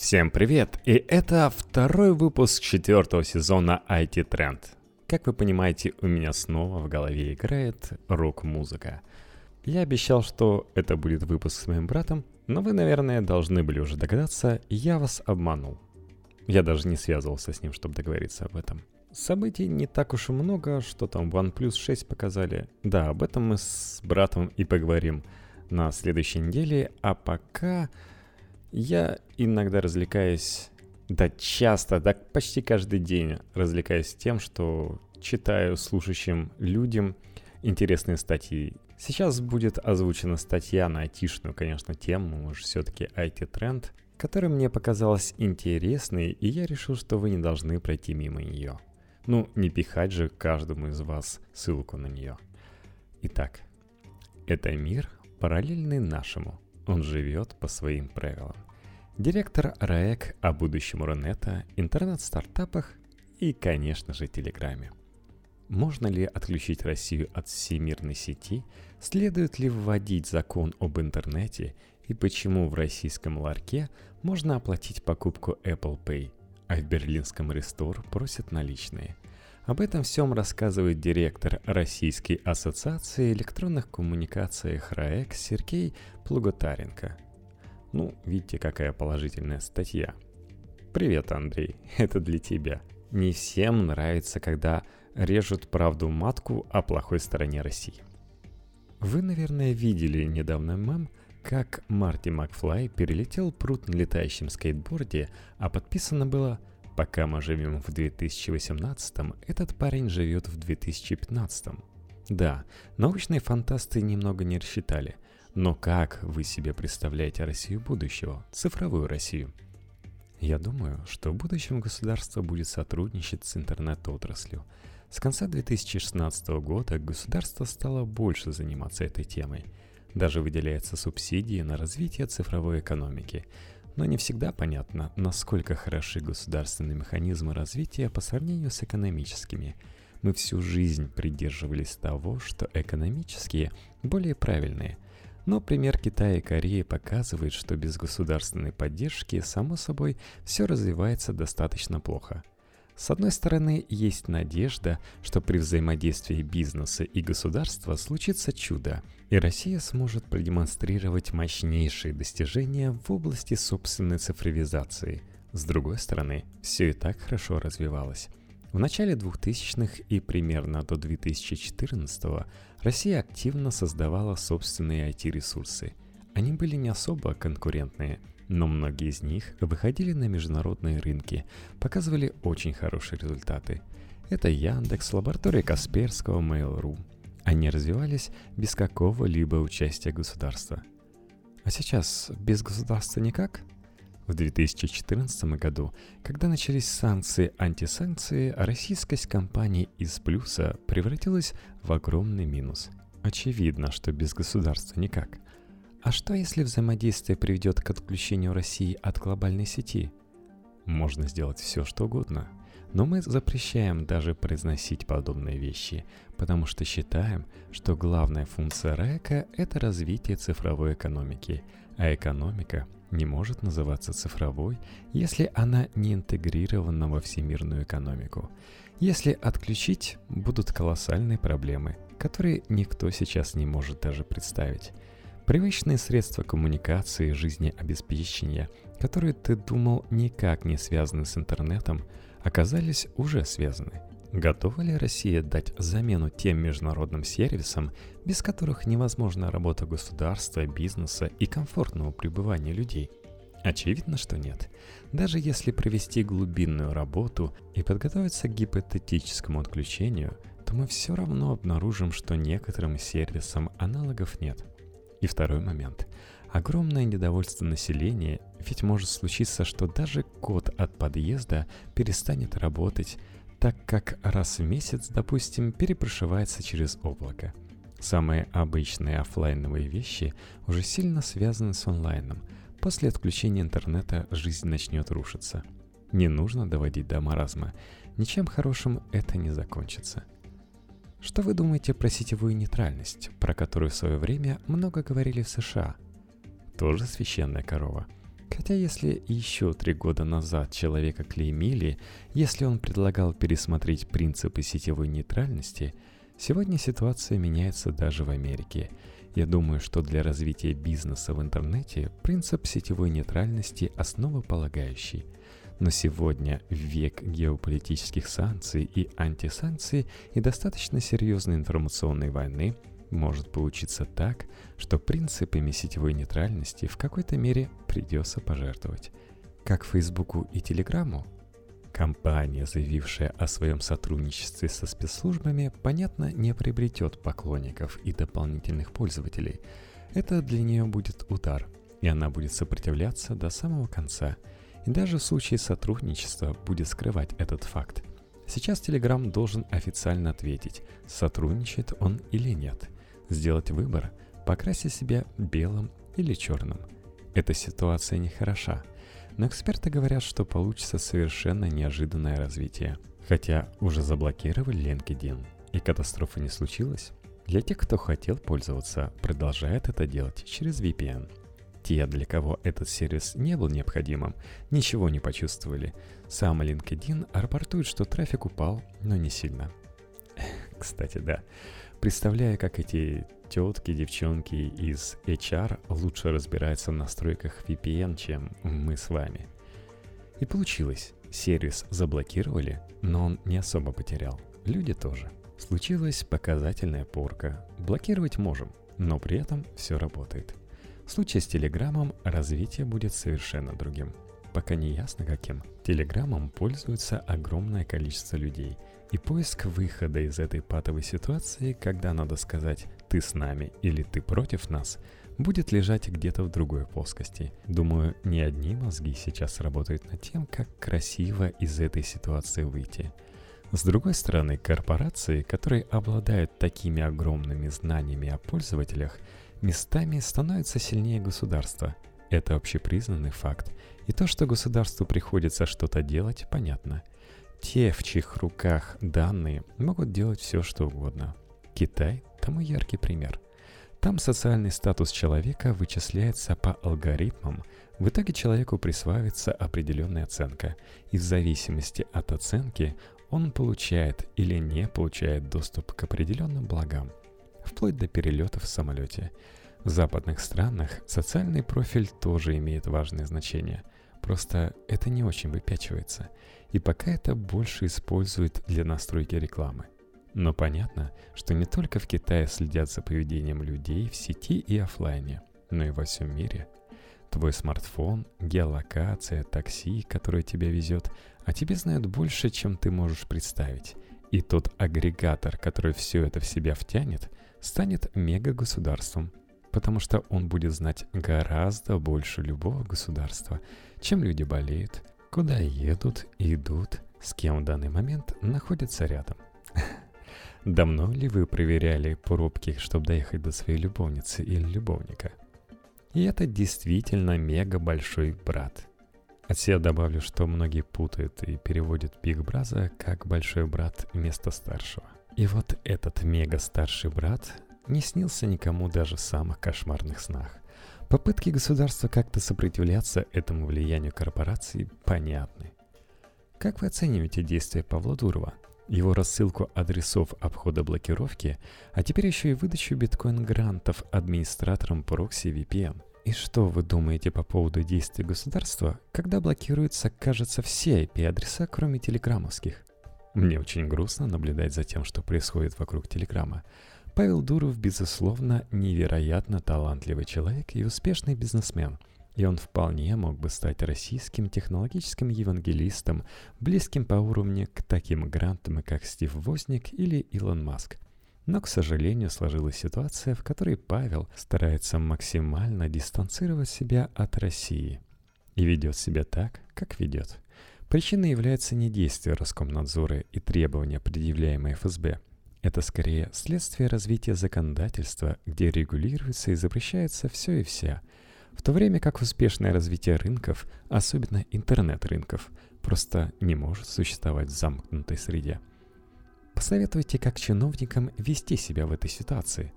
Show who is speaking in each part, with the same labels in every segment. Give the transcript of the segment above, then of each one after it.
Speaker 1: Всем привет! И это второй выпуск четвертого сезона IT Trend. Как вы понимаете, у меня снова в голове играет рок-музыка. Я обещал, что это будет выпуск с моим братом, но вы, наверное, должны были уже догадаться, я вас обманул. Я даже не связывался с ним, чтобы договориться об этом. Событий не так уж и много, что там OnePlus 6 показали. Да, об этом мы с братом и поговорим на следующей неделе, а пока я иногда развлекаюсь, да часто, да почти каждый день развлекаюсь тем, что читаю слушающим людям интересные статьи. Сейчас будет озвучена статья на айтишную, конечно, тему, уж все-таки IT-тренд, которая мне показалась интересной, и я решил, что вы не должны пройти мимо нее. Ну, не пихать же каждому из вас ссылку на нее. Итак, это мир, параллельный нашему – он живет по своим правилам. Директор РАЭК о будущем Рунета, интернет-стартапах и, конечно же, Телеграме. Можно ли отключить Россию от всемирной сети? Следует ли вводить закон об интернете? И почему в российском ларьке можно оплатить покупку Apple Pay, а в берлинском Restore просят наличные? Об этом всем рассказывает директор Российской ассоциации электронных коммуникаций РАЭК Сергей Плуготаренко. Ну, видите, какая положительная статья. Привет, Андрей, это для тебя. Не всем нравится, когда режут правду матку о плохой стороне России. Вы, наверное, видели недавно мем, как Марти Макфлай перелетел пруд на летающем скейтборде, а подписано было – Пока мы живем в 2018, этот парень живет в 2015. Да, научные фантасты немного не рассчитали. Но как вы себе представляете Россию будущего, цифровую Россию? Я думаю, что в будущем государство будет сотрудничать с интернет-отраслью. С конца 2016 года государство стало больше заниматься этой темой. Даже выделяются субсидии на развитие цифровой экономики – но не всегда понятно, насколько хороши государственные механизмы развития по сравнению с экономическими. Мы всю жизнь придерживались того, что экономические более правильные. Но пример Китая и Кореи показывает, что без государственной поддержки, само собой, все развивается достаточно плохо – с одной стороны, есть надежда, что при взаимодействии бизнеса и государства случится чудо, и Россия сможет продемонстрировать мощнейшие достижения в области собственной цифровизации. С другой стороны, все и так хорошо развивалось. В начале 2000-х и примерно до 2014 Россия активно создавала собственные IT-ресурсы. Они были не особо конкурентные, но многие из них выходили на международные рынки, показывали очень хорошие результаты. Это Яндекс, лаборатория Касперского, Mail.ru. Они развивались без какого-либо участия государства. А сейчас без государства никак? В 2014 году, когда начались санкции-антисанкции, российскость компании из плюса превратилась в огромный минус. Очевидно, что без государства никак – а что если взаимодействие приведет к отключению России от глобальной сети? Можно сделать все, что угодно. Но мы запрещаем даже произносить подобные вещи, потому что считаем, что главная функция РЭКа – это развитие цифровой экономики, а экономика не может называться цифровой, если она не интегрирована во всемирную экономику. Если отключить, будут колоссальные проблемы, которые никто сейчас не может даже представить. Привычные средства коммуникации и жизнеобеспечения, которые ты думал никак не связаны с интернетом, оказались уже связаны. Готова ли Россия дать замену тем международным сервисам, без которых невозможна работа государства, бизнеса и комфортного пребывания людей? Очевидно, что нет. Даже если провести глубинную работу и подготовиться к гипотетическому отключению, то мы все равно обнаружим, что некоторым сервисам аналогов нет – и второй момент. Огромное недовольство населения, ведь может случиться, что даже код от подъезда перестанет работать, так как раз в месяц, допустим, перепрошивается через облако. Самые обычные офлайновые вещи уже сильно связаны с онлайном. После отключения интернета жизнь начнет рушиться. Не нужно доводить до маразма. Ничем хорошим это не закончится. Что вы думаете про сетевую нейтральность, про которую в свое время много говорили в США? Тоже священная корова. Хотя если еще три года назад человека клеймили, если он предлагал пересмотреть принципы сетевой нейтральности, сегодня ситуация меняется даже в Америке. Я думаю, что для развития бизнеса в интернете принцип сетевой нейтральности основополагающий. Но сегодня, век геополитических санкций и антисанкций и достаточно серьезной информационной войны – может получиться так, что принципами сетевой нейтральности в какой-то мере придется пожертвовать. Как Фейсбуку и Телеграму. Компания, заявившая о своем сотрудничестве со спецслужбами, понятно, не приобретет поклонников и дополнительных пользователей. Это для нее будет удар, и она будет сопротивляться до самого конца. И даже в случае сотрудничества будет скрывать этот факт. Сейчас Telegram должен официально ответить, сотрудничает он или нет – сделать выбор, покрасить себя белым или черным. Эта ситуация не хороша, но эксперты говорят, что получится совершенно неожиданное развитие. Хотя уже заблокировали LinkedIn, и катастрофа не случилась. Для тех, кто хотел пользоваться, продолжает это делать через VPN. Те, для кого этот сервис не был необходимым, ничего не почувствовали. Сам LinkedIn рапортует, что трафик упал, но не сильно. Кстати, да. Представляя, как эти тетки, девчонки из HR лучше разбираются в настройках VPN, чем мы с вами. И получилось. Сервис заблокировали, но он не особо потерял. Люди тоже. Случилась показательная порка. Блокировать можем, но при этом все работает. В случае с Телеграмом развитие будет совершенно другим. Пока не ясно каким. Телеграмом пользуется огромное количество людей – и поиск выхода из этой патовой ситуации, когда надо сказать «ты с нами» или «ты против нас», будет лежать где-то в другой плоскости. Думаю, не одни мозги сейчас работают над тем, как красиво из этой ситуации выйти. С другой стороны, корпорации, которые обладают такими огромными знаниями о пользователях, местами становятся сильнее государства. Это общепризнанный факт. И то, что государству приходится что-то делать, понятно – те, в чьих руках данные, могут делать все, что угодно. Китай – тому яркий пример. Там социальный статус человека вычисляется по алгоритмам. В итоге человеку присваивается определенная оценка, и в зависимости от оценки он получает или не получает доступ к определенным благам, вплоть до перелетов в самолете. В западных странах социальный профиль тоже имеет важное значение. Просто это не очень выпячивается – и пока это больше используют для настройки рекламы. Но понятно, что не только в Китае следят за поведением людей в сети и офлайне, но и во всем мире. Твой смартфон, геолокация, такси, которое тебя везет, о тебе знают больше, чем ты можешь представить. И тот агрегатор, который все это в себя втянет, станет мега-государством, потому что он будет знать гораздо больше любого государства, чем люди болеют, куда едут, идут, с кем в данный момент находятся рядом. Давно ли вы проверяли пробки, чтобы доехать до своей любовницы или любовника? И это действительно мега большой брат. От себя добавлю, что многие путают и переводят Биг Браза как большой брат вместо старшего. И вот этот мега старший брат не снился никому даже в самых кошмарных снах. Попытки государства как-то сопротивляться этому влиянию корпораций понятны. Как вы оцениваете действия Павла Дурова? Его рассылку адресов обхода блокировки, а теперь еще и выдачу биткоин-грантов администраторам прокси VPN. И что вы думаете по поводу действий государства, когда блокируются, кажется, все IP-адреса, кроме телеграммовских? Мне очень грустно наблюдать за тем, что происходит вокруг Телеграма. Павел Дуров, безусловно, невероятно талантливый человек и успешный бизнесмен. И он вполне мог бы стать российским технологическим евангелистом, близким по уровню к таким грантам, как Стив Возник или Илон Маск. Но, к сожалению, сложилась ситуация, в которой Павел старается максимально дистанцировать себя от России. И ведет себя так, как ведет. Причиной является не действие Роскомнадзора и требования, предъявляемые ФСБ – это скорее следствие развития законодательства, где регулируется и запрещается все и вся, в то время как успешное развитие рынков, особенно интернет-рынков, просто не может существовать в замкнутой среде. Посоветуйте, как чиновникам вести себя в этой ситуации.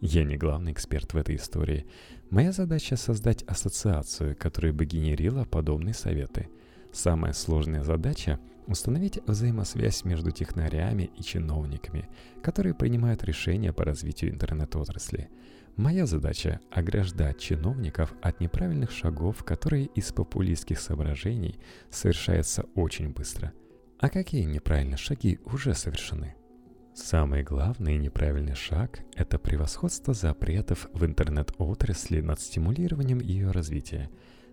Speaker 1: Я не главный эксперт в этой истории. Моя задача создать ассоциацию, которая бы генерила подобные советы. Самая сложная задача – установить взаимосвязь между технарями и чиновниками, которые принимают решения по развитию интернет-отрасли. Моя задача – ограждать чиновников от неправильных шагов, которые из популистских соображений совершаются очень быстро. А какие неправильные шаги уже совершены? Самый главный неправильный шаг – это превосходство запретов в интернет-отрасли над стимулированием ее развития.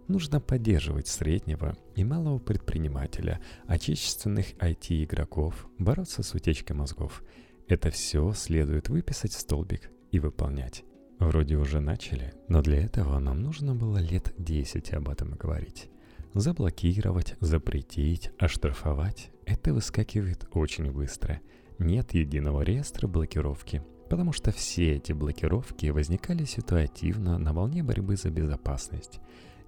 Speaker 1: Нужно поддерживать среднего и малого предпринимателя, отечественных IT-игроков, бороться с утечкой мозгов. Это все следует выписать в столбик и выполнять. Вроде уже начали, но для этого нам нужно было лет 10 об этом говорить. Заблокировать, запретить, оштрафовать – это выскакивает очень быстро – нет единого реестра блокировки, потому что все эти блокировки возникали ситуативно на волне борьбы за безопасность.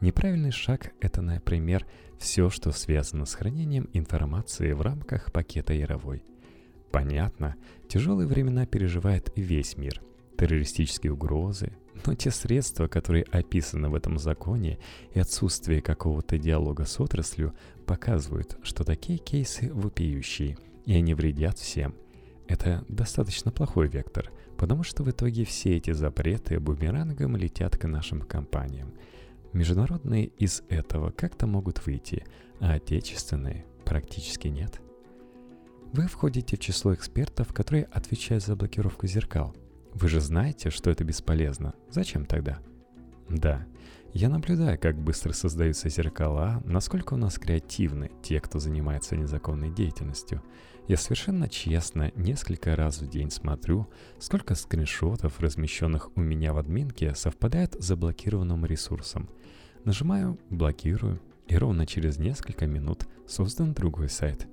Speaker 1: Неправильный шаг – это, например, все, что связано с хранением информации в рамках пакета Яровой. Понятно, тяжелые времена переживает весь мир. Террористические угрозы, но те средства, которые описаны в этом законе и отсутствие какого-то диалога с отраслью, показывают, что такие кейсы вопиющие – и они вредят всем. Это достаточно плохой вектор, потому что в итоге все эти запреты бумерангом летят к нашим компаниям. Международные из этого как-то могут выйти, а отечественные практически нет. Вы входите в число экспертов, которые отвечают за блокировку зеркал. Вы же знаете, что это бесполезно. Зачем тогда? Да, я наблюдаю, как быстро создаются зеркала, насколько у нас креативны те, кто занимается незаконной деятельностью – я совершенно честно несколько раз в день смотрю, сколько скриншотов, размещенных у меня в админке, совпадает с заблокированным ресурсом. Нажимаю «Блокирую», и ровно через несколько минут создан другой сайт.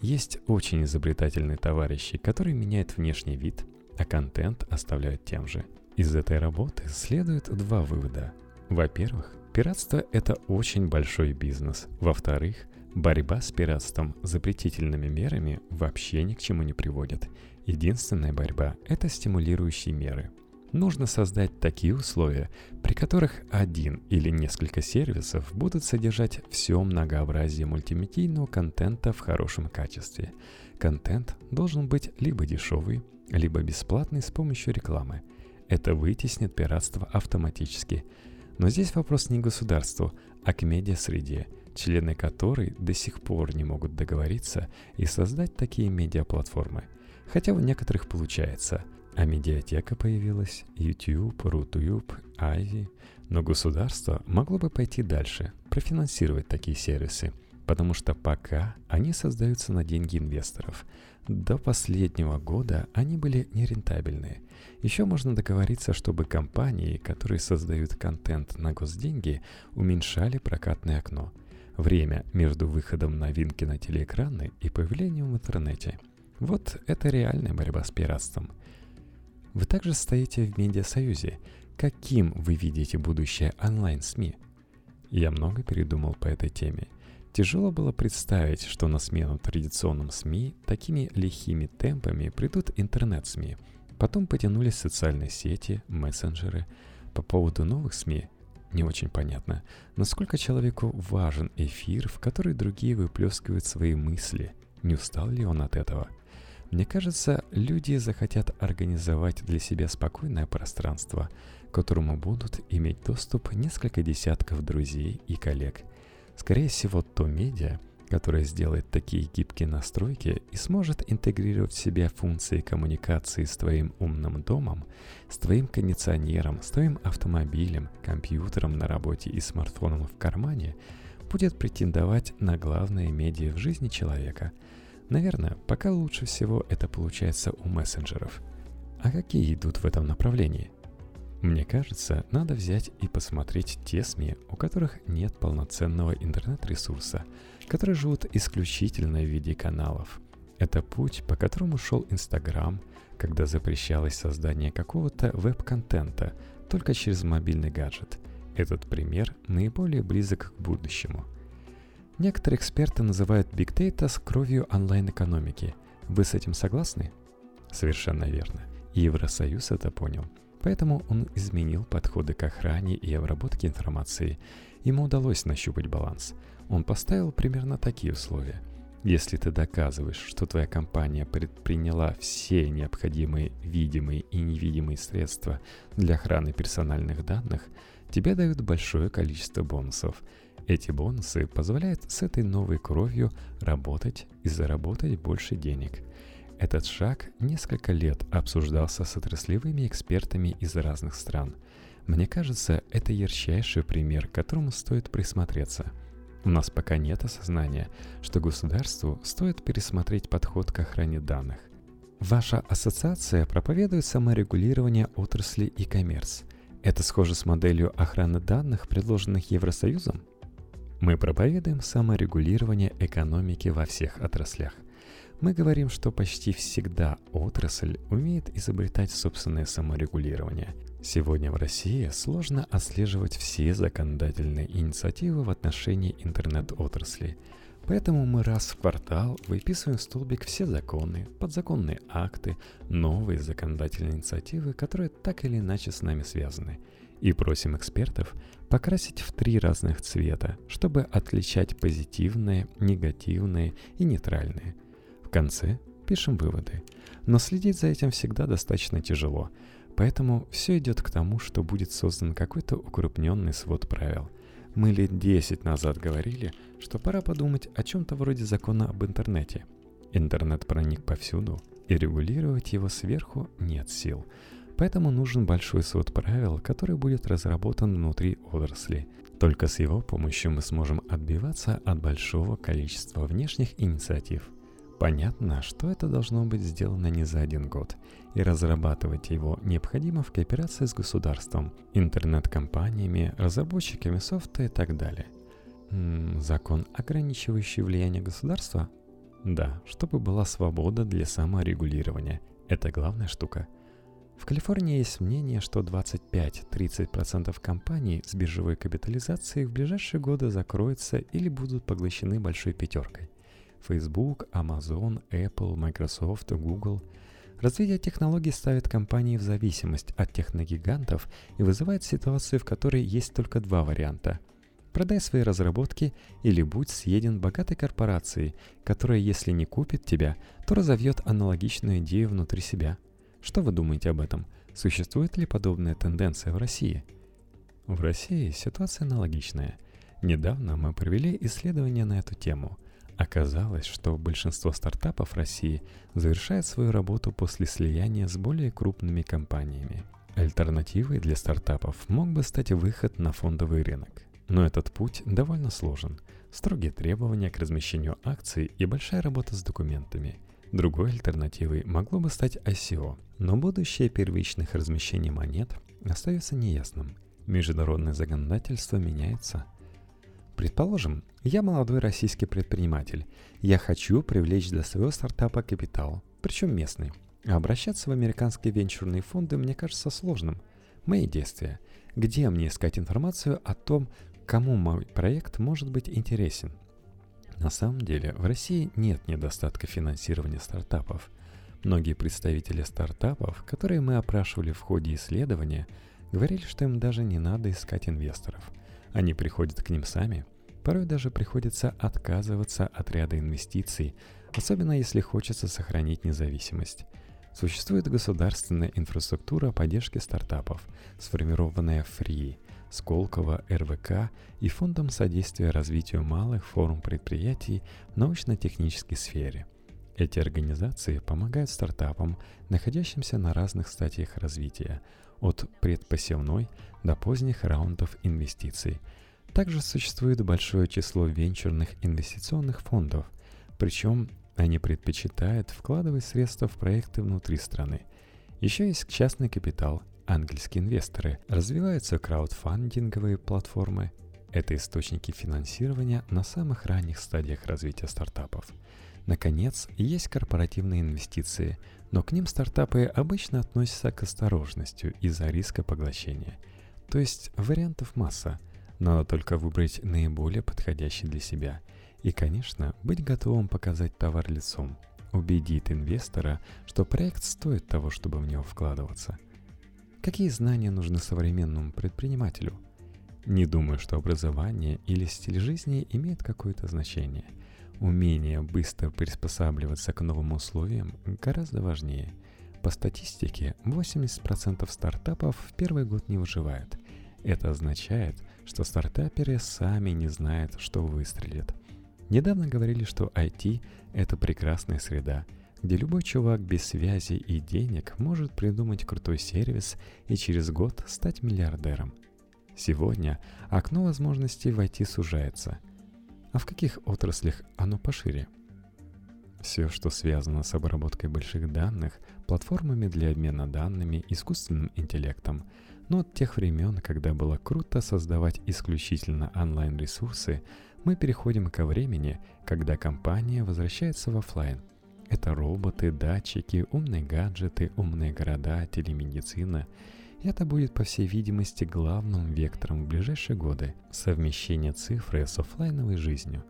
Speaker 1: Есть очень изобретательные товарищи, которые меняют внешний вид, а контент оставляют тем же. Из этой работы следует два вывода. Во-первых, пиратство – это очень большой бизнес. Во-вторых, Борьба с пиратством запретительными мерами вообще ни к чему не приводит. Единственная борьба – это стимулирующие меры. Нужно создать такие условия, при которых один или несколько сервисов будут содержать все многообразие мультимедийного контента в хорошем качестве. Контент должен быть либо дешевый, либо бесплатный с помощью рекламы. Это вытеснит пиратство автоматически. Но здесь вопрос не государству, а к медиа-среде – члены которой до сих пор не могут договориться и создать такие медиаплатформы. Хотя у некоторых получается. А медиатека появилась, YouTube, Рутуб, Ivy. Но государство могло бы пойти дальше, профинансировать такие сервисы, потому что пока они создаются на деньги инвесторов. До последнего года они были нерентабельные. Еще можно договориться, чтобы компании, которые создают контент на госденьги, уменьшали прокатное окно – Время между выходом новинки на телеэкраны и появлением в интернете. Вот это реальная борьба с пиратством. Вы также стоите в медиасоюзе. Каким вы видите будущее онлайн-СМИ? Я много передумал по этой теме. Тяжело было представить, что на смену традиционным СМИ такими лихими темпами придут интернет-СМИ. Потом потянулись социальные сети, мессенджеры. По поводу новых СМИ не очень понятно, насколько человеку важен эфир, в который другие выплескивают свои мысли. Не устал ли он от этого? Мне кажется, люди захотят организовать для себя спокойное пространство, к которому будут иметь доступ несколько десятков друзей и коллег. Скорее всего, то медиа – которая сделает такие гибкие настройки и сможет интегрировать в себя функции коммуникации с твоим умным домом, с твоим кондиционером, с твоим автомобилем, компьютером на работе и смартфоном в кармане, будет претендовать на главные медиа в жизни человека. Наверное, пока лучше всего это получается у мессенджеров. А какие идут в этом направлении – мне кажется, надо взять и посмотреть те СМИ, у которых нет полноценного интернет-ресурса, которые живут исключительно в виде каналов. Это путь, по которому шел Инстаграм, когда запрещалось создание какого-то веб-контента только через мобильный гаджет. Этот пример наиболее близок к будущему. Некоторые эксперты называют Big Data с кровью онлайн-экономики. Вы с этим согласны? Совершенно верно. Евросоюз это понял – Поэтому он изменил подходы к охране и обработке информации. Ему удалось нащупать баланс. Он поставил примерно такие условия. Если ты доказываешь, что твоя компания предприняла все необходимые видимые и невидимые средства для охраны персональных данных, тебе дают большое количество бонусов. Эти бонусы позволяют с этой новой кровью работать и заработать больше денег – этот шаг несколько лет обсуждался с отраслевыми экспертами из разных стран. Мне кажется, это ярчайший пример, к которому стоит присмотреться. У нас пока нет осознания, что государству стоит пересмотреть подход к охране данных. Ваша ассоциация проповедует саморегулирование отрасли и коммерс. Это схоже с моделью охраны данных, предложенных Евросоюзом? Мы проповедуем саморегулирование экономики во всех отраслях – мы говорим, что почти всегда отрасль умеет изобретать собственное саморегулирование. Сегодня в России сложно отслеживать все законодательные инициативы в отношении интернет-отрасли. Поэтому мы раз в квартал выписываем в столбик все законы, подзаконные акты, новые законодательные инициативы, которые так или иначе с нами связаны. И просим экспертов покрасить в три разных цвета, чтобы отличать позитивные, негативные и нейтральные – конце пишем выводы. Но следить за этим всегда достаточно тяжело, поэтому все идет к тому, что будет создан какой-то укрупненный свод правил. Мы лет 10 назад говорили, что пора подумать о чем-то вроде закона об интернете. Интернет проник повсюду, и регулировать его сверху нет сил. Поэтому нужен большой свод правил, который будет разработан внутри отрасли. Только с его помощью мы сможем отбиваться от большого количества внешних инициатив – Понятно, что это должно быть сделано не за один год, и разрабатывать его необходимо в кооперации с государством, интернет-компаниями, разработчиками софта и так далее. М-м, закон, ограничивающий влияние государства? Да, чтобы была свобода для саморегулирования. Это главная штука. В Калифорнии есть мнение, что 25-30% компаний с биржевой капитализацией в ближайшие годы закроются или будут поглощены большой пятеркой. Facebook, Amazon, Apple, Microsoft, Google. Развитие технологий ставит компании в зависимость от техногигантов и вызывает ситуацию, в которой есть только два варианта. Продай свои разработки или будь съеден богатой корпорацией, которая, если не купит тебя, то разовьет аналогичную идею внутри себя. Что вы думаете об этом? Существует ли подобная тенденция в России? В России ситуация аналогичная. Недавно мы провели исследование на эту тему. Оказалось, что большинство стартапов России завершает свою работу после слияния с более крупными компаниями. Альтернативой для стартапов мог бы стать выход на фондовый рынок. Но этот путь довольно сложен. Строгие требования к размещению акций и большая работа с документами. Другой альтернативой могло бы стать ICO, но будущее первичных размещений монет остается неясным. Международное законодательство меняется – Предположим, я молодой российский предприниматель. Я хочу привлечь для своего стартапа капитал, причем местный. Обращаться в американские венчурные фонды мне кажется сложным. Мои действия. Где мне искать информацию о том, кому мой проект может быть интересен? На самом деле, в России нет недостатка финансирования стартапов. Многие представители стартапов, которые мы опрашивали в ходе исследования, говорили, что им даже не надо искать инвесторов – они приходят к ним сами. Порой даже приходится отказываться от ряда инвестиций, особенно если хочется сохранить независимость. Существует государственная инфраструктура поддержки стартапов, сформированная Free, Сколково, РВК и Фондом содействия развитию малых форм предприятий в научно-технической сфере. Эти организации помогают стартапам, находящимся на разных стадиях развития, от предпосевной до поздних раундов инвестиций. Также существует большое число венчурных инвестиционных фондов, причем они предпочитают вкладывать средства в проекты внутри страны. Еще есть частный капитал, ангельские инвесторы, развиваются краудфандинговые платформы. Это источники финансирования на самых ранних стадиях развития стартапов. Наконец, есть корпоративные инвестиции, но к ним стартапы обычно относятся к осторожностью из-за риска поглощения. То есть вариантов масса, надо только выбрать наиболее подходящий для себя. И, конечно, быть готовым показать товар лицом, убедит инвестора, что проект стоит того, чтобы в него вкладываться. Какие знания нужны современному предпринимателю? Не думаю, что образование или стиль жизни имеет какое-то значение. Умение быстро приспосабливаться к новым условиям гораздо важнее. По статистике, 80% стартапов в первый год не выживают. Это означает, что стартаперы сами не знают, что выстрелит. Недавно говорили, что IT — это прекрасная среда, где любой чувак без связи и денег может придумать крутой сервис и через год стать миллиардером. Сегодня окно возможностей в IT сужается. А в каких отраслях оно пошире? Все, что связано с обработкой больших данных, платформами для обмена данными, искусственным интеллектом — но от тех времен, когда было круто создавать исключительно онлайн-ресурсы, мы переходим ко времени, когда компания возвращается в офлайн. Это роботы, датчики, умные гаджеты, умные города, телемедицина. И это будет, по всей видимости, главным вектором в ближайшие годы – совмещение цифры с офлайновой жизнью.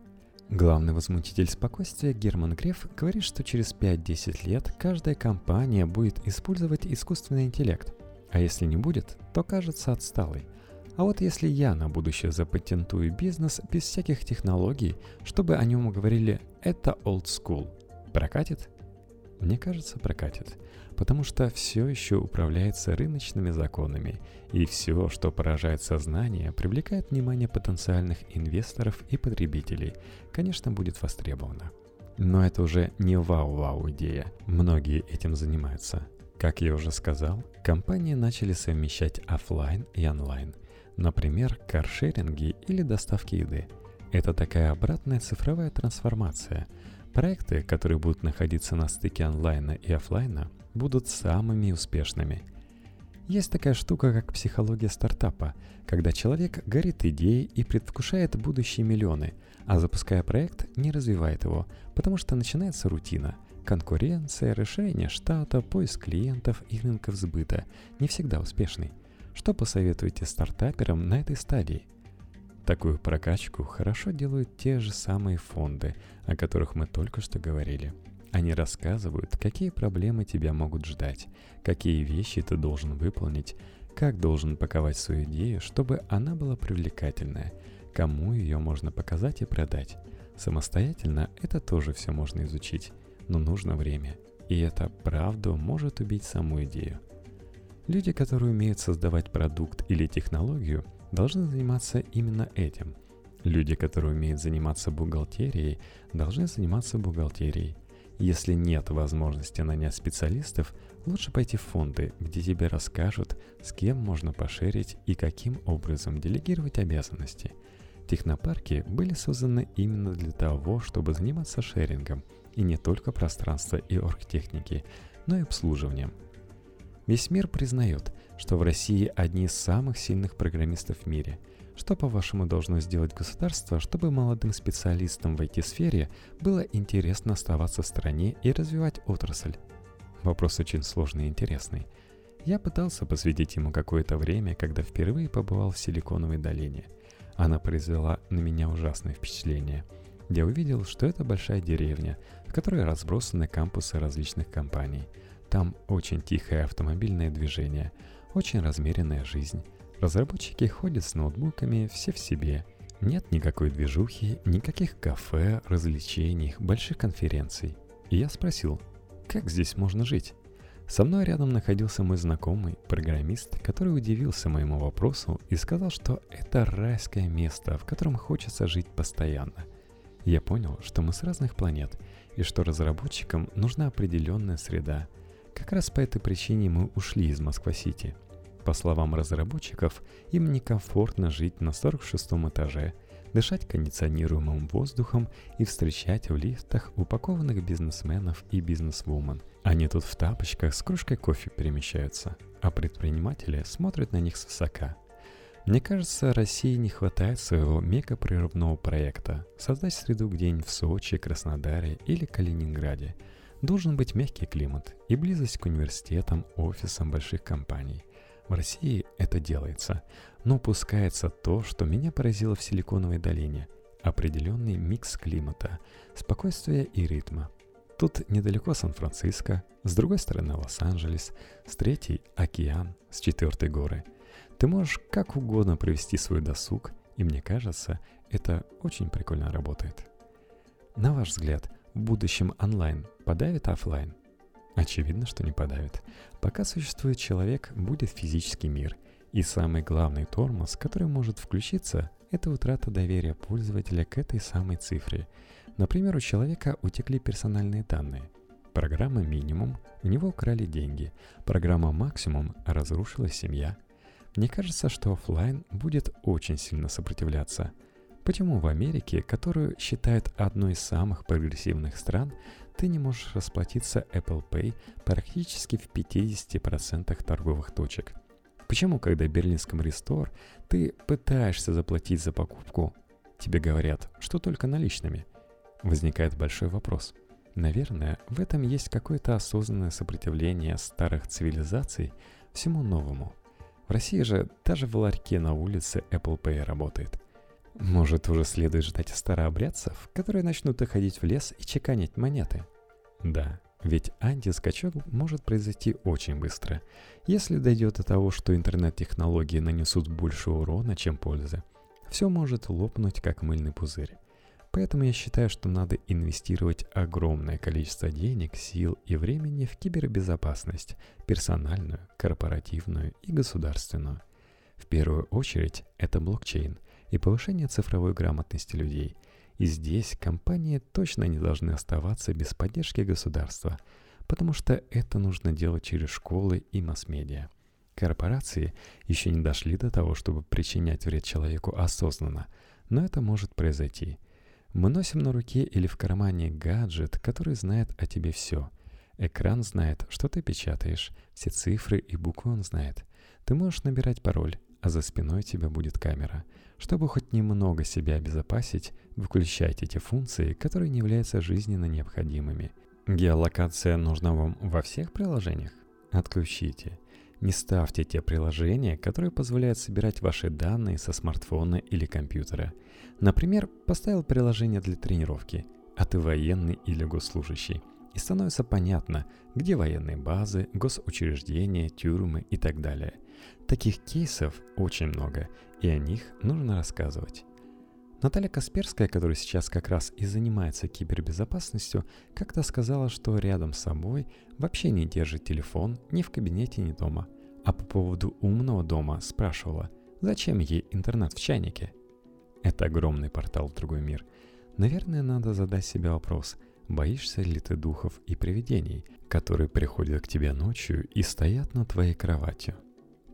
Speaker 1: Главный возмутитель спокойствия Герман Греф говорит, что через 5-10 лет каждая компания будет использовать искусственный интеллект – а если не будет, то кажется отсталой. А вот если я на будущее запатентую бизнес без всяких технологий, чтобы о нем говорили «это old school», прокатит? Мне кажется, прокатит. Потому что все еще управляется рыночными законами, и все, что поражает сознание, привлекает внимание потенциальных инвесторов и потребителей, конечно, будет востребовано. Но это уже не вау-вау идея. Многие этим занимаются. Как я уже сказал, компании начали совмещать офлайн и онлайн. Например, каршеринги или доставки еды. Это такая обратная цифровая трансформация. Проекты, которые будут находиться на стыке онлайна и офлайна, будут самыми успешными. Есть такая штука, как психология стартапа, когда человек горит идеей и предвкушает будущие миллионы, а запуская проект, не развивает его, потому что начинается рутина – Конкуренция, решение штата, поиск клиентов и рынков сбыта не всегда успешный. Что посоветуете стартаперам на этой стадии? Такую прокачку хорошо делают те же самые фонды, о которых мы только что говорили. Они рассказывают, какие проблемы тебя могут ждать, какие вещи ты должен выполнить, как должен паковать свою идею, чтобы она была привлекательная, кому ее можно показать и продать. Самостоятельно это тоже все можно изучить но нужно время. И это правду может убить саму идею. Люди, которые умеют создавать продукт или технологию, должны заниматься именно этим. Люди, которые умеют заниматься бухгалтерией, должны заниматься бухгалтерией. Если нет возможности нанять специалистов, лучше пойти в фонды, где тебе расскажут, с кем можно пошерить и каким образом делегировать обязанности. Технопарки были созданы именно для того, чтобы заниматься шерингом – и не только пространства и оргтехники, но и обслуживанием. Весь мир признает, что в России одни из самых сильных программистов в мире. Что, по-вашему, должно сделать государство, чтобы молодым специалистам в IT-сфере было интересно оставаться в стране и развивать отрасль? Вопрос очень сложный и интересный. Я пытался посвятить ему какое-то время, когда впервые побывал в Силиконовой долине. Она произвела на меня ужасное впечатление – я увидел, что это большая деревня, в которой разбросаны кампусы различных компаний. Там очень тихое автомобильное движение, очень размеренная жизнь. Разработчики ходят с ноутбуками, все в себе. Нет никакой движухи, никаких кафе, развлечений, больших конференций. И я спросил, как здесь можно жить? Со мной рядом находился мой знакомый, программист, который удивился моему вопросу и сказал, что это райское место, в котором хочется жить постоянно. Я понял, что мы с разных планет, и что разработчикам нужна определенная среда. Как раз по этой причине мы ушли из Москва-Сити. По словам разработчиков, им некомфортно жить на 46 этаже, дышать кондиционируемым воздухом и встречать в лифтах упакованных бизнесменов и бизнесвумен. Они тут в тапочках с кружкой кофе перемещаются, а предприниматели смотрят на них свысока – мне кажется, России не хватает своего мегапрерывного проекта создать среду где-нибудь в Сочи, Краснодаре или Калининграде. Должен быть мягкий климат и близость к университетам, офисам больших компаний. В России это делается, но упускается то, что меня поразило в Силиконовой долине – определенный микс климата, спокойствия и ритма. Тут недалеко Сан-Франциско, с другой стороны Лос-Анджелес, с третьей – океан, с четвертой – горы. Ты можешь как угодно провести свой досуг, и мне кажется, это очень прикольно работает. На ваш взгляд, в будущем онлайн подавит офлайн? Очевидно, что не подавит. Пока существует человек, будет физический мир. И самый главный тормоз, который может включиться, это утрата доверия пользователя к этой самой цифре. Например, у человека утекли персональные данные. Программа минимум, у него украли деньги. Программа максимум, разрушилась семья. Мне кажется, что офлайн будет очень сильно сопротивляться. Почему в Америке, которую считают одной из самых прогрессивных стран, ты не можешь расплатиться Apple Pay практически в 50% торговых точек? Почему, когда в берлинском рестор ты пытаешься заплатить за покупку, тебе говорят, что только наличными? Возникает большой вопрос. Наверное, в этом есть какое-то осознанное сопротивление старых цивилизаций всему новому. В России же даже в ларьке на улице Apple Pay работает. Может, уже следует ждать старообрядцев, которые начнут уходить в лес и чеканить монеты? Да, ведь антискачок может произойти очень быстро, если дойдет до того, что интернет-технологии нанесут больше урона, чем пользы. Все может лопнуть, как мыльный пузырь. Поэтому я считаю, что надо инвестировать огромное количество денег, сил и времени в кибербезопасность, персональную, корпоративную и государственную. В первую очередь это блокчейн и повышение цифровой грамотности людей – и здесь компании точно не должны оставаться без поддержки государства, потому что это нужно делать через школы и масс-медиа. Корпорации еще не дошли до того, чтобы причинять вред человеку осознанно, но это может произойти. Мы носим на руке или в кармане гаджет, который знает о тебе все. Экран знает, что ты печатаешь, все цифры и буквы он знает. Ты можешь набирать пароль, а за спиной тебя будет камера. Чтобы хоть немного себя обезопасить, выключайте эти функции, которые не являются жизненно необходимыми. Геолокация нужна вам во всех приложениях? Отключите. Не ставьте те приложения, которые позволяют собирать ваши данные со смартфона или компьютера. Например, поставил приложение для тренировки, а ты военный или госслужащий. И становится понятно, где военные базы, госучреждения, тюрьмы и так далее. Таких кейсов очень много, и о них нужно рассказывать. Наталья Касперская, которая сейчас как раз и занимается кибербезопасностью, как-то сказала, что рядом с собой вообще не держит телефон ни в кабинете, ни дома. А по поводу умного дома спрашивала, зачем ей интернет в чайнике? Это огромный портал в другой мир. Наверное, надо задать себе вопрос, боишься ли ты духов и привидений, которые приходят к тебе ночью и стоят над твоей кроватью?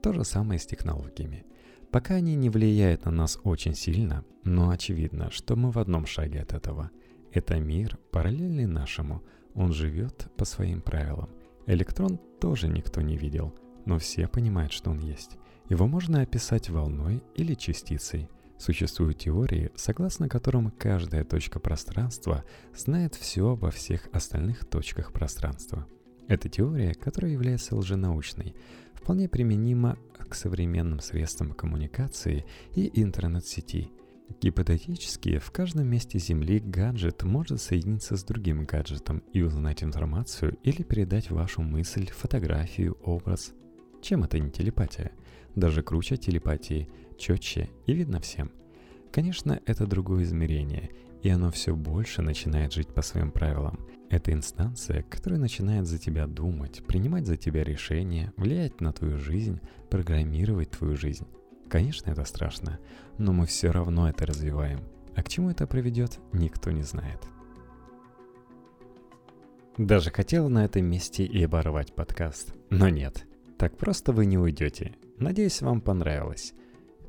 Speaker 1: То же самое с технологиями. Пока они не влияют на нас очень сильно, но очевидно, что мы в одном шаге от этого. Это мир, параллельный нашему. Он живет по своим правилам. Электрон тоже никто не видел, но все понимают, что он есть. Его можно описать волной или частицей. Существуют теории, согласно которым каждая точка пространства знает все обо всех остальных точках пространства. Это теория, которая является лженаучной, вполне применима к современным средствам коммуникации и интернет-сети. Гипотетически, в каждом месте Земли гаджет может соединиться с другим гаджетом и узнать информацию или передать вашу мысль, фотографию, образ. Чем это не телепатия? Даже круче телепатии, четче и видно всем. Конечно, это другое измерение, и оно все больше начинает жить по своим правилам. Это инстанция, которая начинает за тебя думать, принимать за тебя решения, влиять на твою жизнь, программировать твою жизнь. Конечно, это страшно, но мы все равно это развиваем. А к чему это приведет, никто не знает. Даже хотел на этом месте и оборвать подкаст, но нет. Так просто вы не уйдете. Надеюсь, вам понравилось.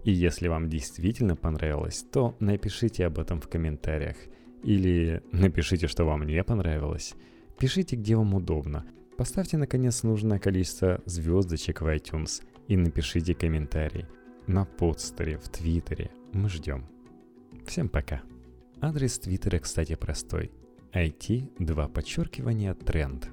Speaker 1: И если вам действительно понравилось, то напишите об этом в комментариях. Или напишите, что вам не понравилось. Пишите, где вам удобно. Поставьте, наконец, нужное количество звездочек в iTunes и напишите комментарий. На подстере, в Твиттере. Мы ждем. Всем пока. Адрес Твиттера, кстати, простой. IT, два подчеркивания, тренд.